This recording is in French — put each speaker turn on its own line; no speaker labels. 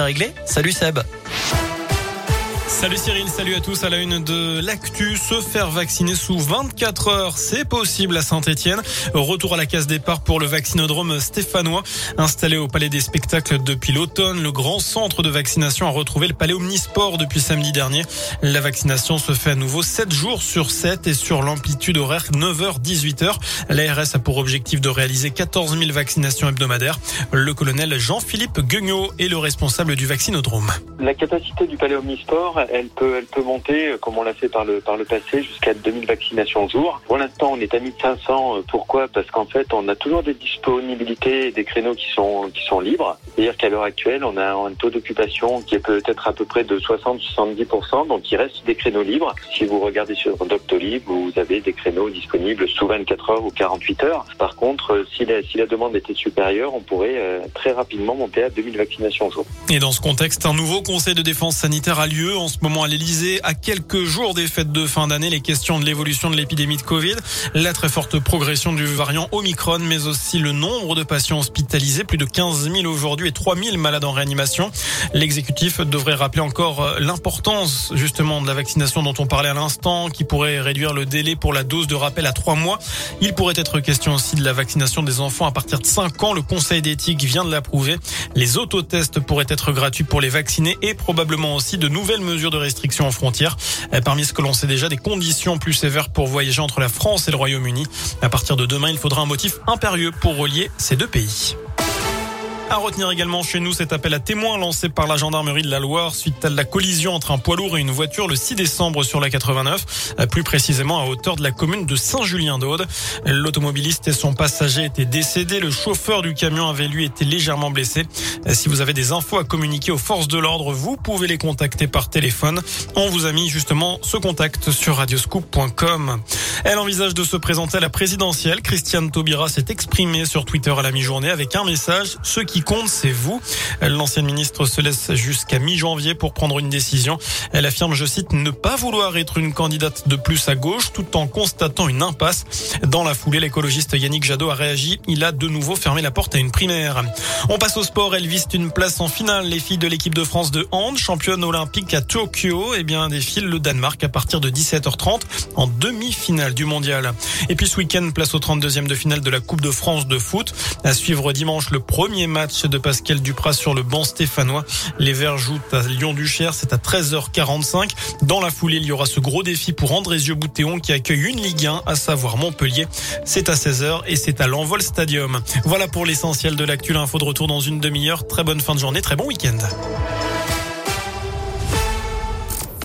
c'est réglé. Salut Seb.
Salut Cyril, salut à tous. À la une de l'actu, se faire vacciner sous 24 heures, c'est possible à Saint-Etienne. Retour à la case départ pour le vaccinodrome stéphanois. Installé au Palais des Spectacles depuis l'automne, le grand centre de vaccination a retrouvé le Palais Omnisport depuis samedi dernier. La vaccination se fait à nouveau 7 jours sur 7 et sur l'amplitude horaire 9h-18h. L'ARS a pour objectif de réaliser 14 000 vaccinations hebdomadaires. Le colonel Jean-Philippe Guignot est le responsable du vaccinodrome.
La capacité du Palais Omnisport elle peut, elle peut monter, euh, comme on l'a fait par le, par le passé, jusqu'à 2000 vaccinations au jour. Pour l'instant, on est à 1500. Euh, pourquoi? Parce qu'en fait, on a toujours des disponibilités et des créneaux qui sont, qui sont libres. C'est-à-dire qu'à l'heure actuelle, on a un taux d'occupation qui est peut-être à peu près de 60-70%, donc il reste des créneaux libres. Si vous regardez sur Doctolib, vous avez des créneaux disponibles sous 24 heures ou 48 heures. Par contre, euh, si la, si la demande était supérieure, on pourrait très rapidement monter à 2000 vaccinations au jour.
Et dans ce contexte, un nouveau conseil de défense sanitaire a lieu ce moment à l'Elysée. À quelques jours des fêtes de fin d'année, les questions de l'évolution de l'épidémie de Covid, la très forte progression du variant Omicron, mais aussi le nombre de patients hospitalisés, plus de 15 000 aujourd'hui et 3 000 malades en réanimation. L'exécutif devrait rappeler encore euh, l'importance justement de la vaccination dont on parlait à l'instant, qui pourrait réduire le délai pour la dose de rappel à 3 mois. Il pourrait être question aussi de la vaccination des enfants à partir de 5 ans. Le Conseil d'éthique vient de l'approuver. Les autotests pourraient être gratuits pour les vacciner et probablement aussi de nouvelles mesures de restrictions aux frontières. Euh, parmi ce que l'on sait déjà, des conditions plus sévères pour voyager entre la France et le Royaume-Uni. À partir de demain, il faudra un motif impérieux pour relier ces deux pays. À retenir également chez nous cet appel à témoins lancé par la gendarmerie de la Loire suite à la collision entre un poids lourd et une voiture le 6 décembre sur la 89, euh, plus précisément à hauteur de la commune de Saint-Julien-d'Aude. L'automobiliste et son passager étaient décédés. Le chauffeur du camion avait lui été légèrement blessé. Euh, si vous avez des infos à communiquer aux forces de l'ordre, vous pouvez les contacter par téléphone. On vous a mis justement ce contact sur radioscoop.com. Elle envisage de se présenter à la présidentielle. Christiane Taubira s'est exprimée sur Twitter à la mi-journée avec un message. Ce qui compte, c'est vous. L'ancienne ministre se laisse jusqu'à mi-janvier pour prendre une décision. Elle affirme, je cite, ne pas vouloir être une candidate de plus à gauche tout en constatant une impasse. Dans la foulée, l'écologiste Yannick Jadot a réagi. Il a de nouveau fermé la porte à une primaire. On passe au sport. Elles visent une place en finale. Les filles de l'équipe de France de hand, championne olympique à Tokyo, eh bien, défilent le Danemark à partir de 17h30 en demi-finale du mondial. Et puis ce week-end, place au 32e de finale de la Coupe de France de foot. À suivre dimanche le premier match de Pascal Duprat sur le banc stéphanois. Les Verts jouent à Lyon-Duchère, c'est à 13h45. Dans la foulée, il y aura ce gros défi pour Andrézieux Boutéon qui accueille une Ligue 1, à savoir Montpellier. C'est à 16h et c'est à l'Envol Stadium. Voilà pour l'essentiel de l'actu. Info de retour dans une demi-heure. Très bonne fin de journée, très bon week-end.